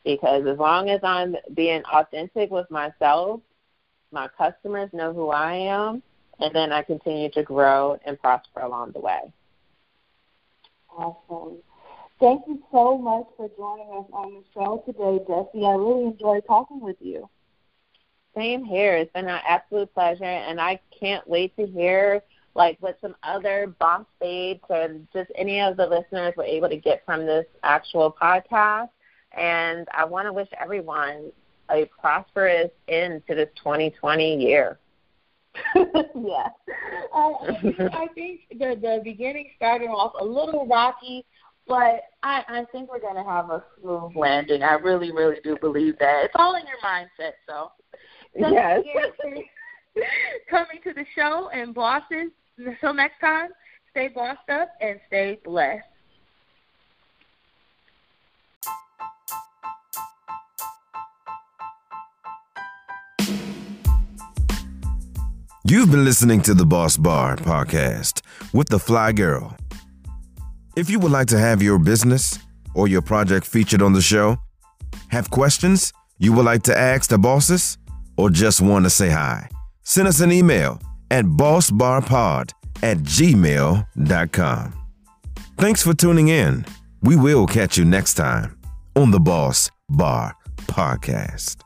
Because as long as I'm being authentic with myself, my customers know who I am, and then I continue to grow and prosper along the way. Awesome. Thank you so much for joining us on the show today, Jese. I really enjoyed talking with you. Same here. It's been an absolute pleasure, and I can't wait to hear like what some other boss babes or just any of the listeners were able to get from this actual podcast. And I want to wish everyone a prosperous end to this 2020 year. *laughs* yeah. Uh, I think the the beginning started off a little rocky, but I, I think we're going to have a smooth landing. I really, really do believe that. It's all in your mindset. So, yes. coming to the show and bosses. Until next time, stay bossed up and stay blessed. You've been listening to the Boss Bar podcast with the Fly Girl. If you would like to have your business or your project featured on the show, have questions you would like to ask the bosses, or just want to say hi, send us an email at bossbarpod at gmail.com. Thanks for tuning in. We will catch you next time on the Boss Bar Podcast.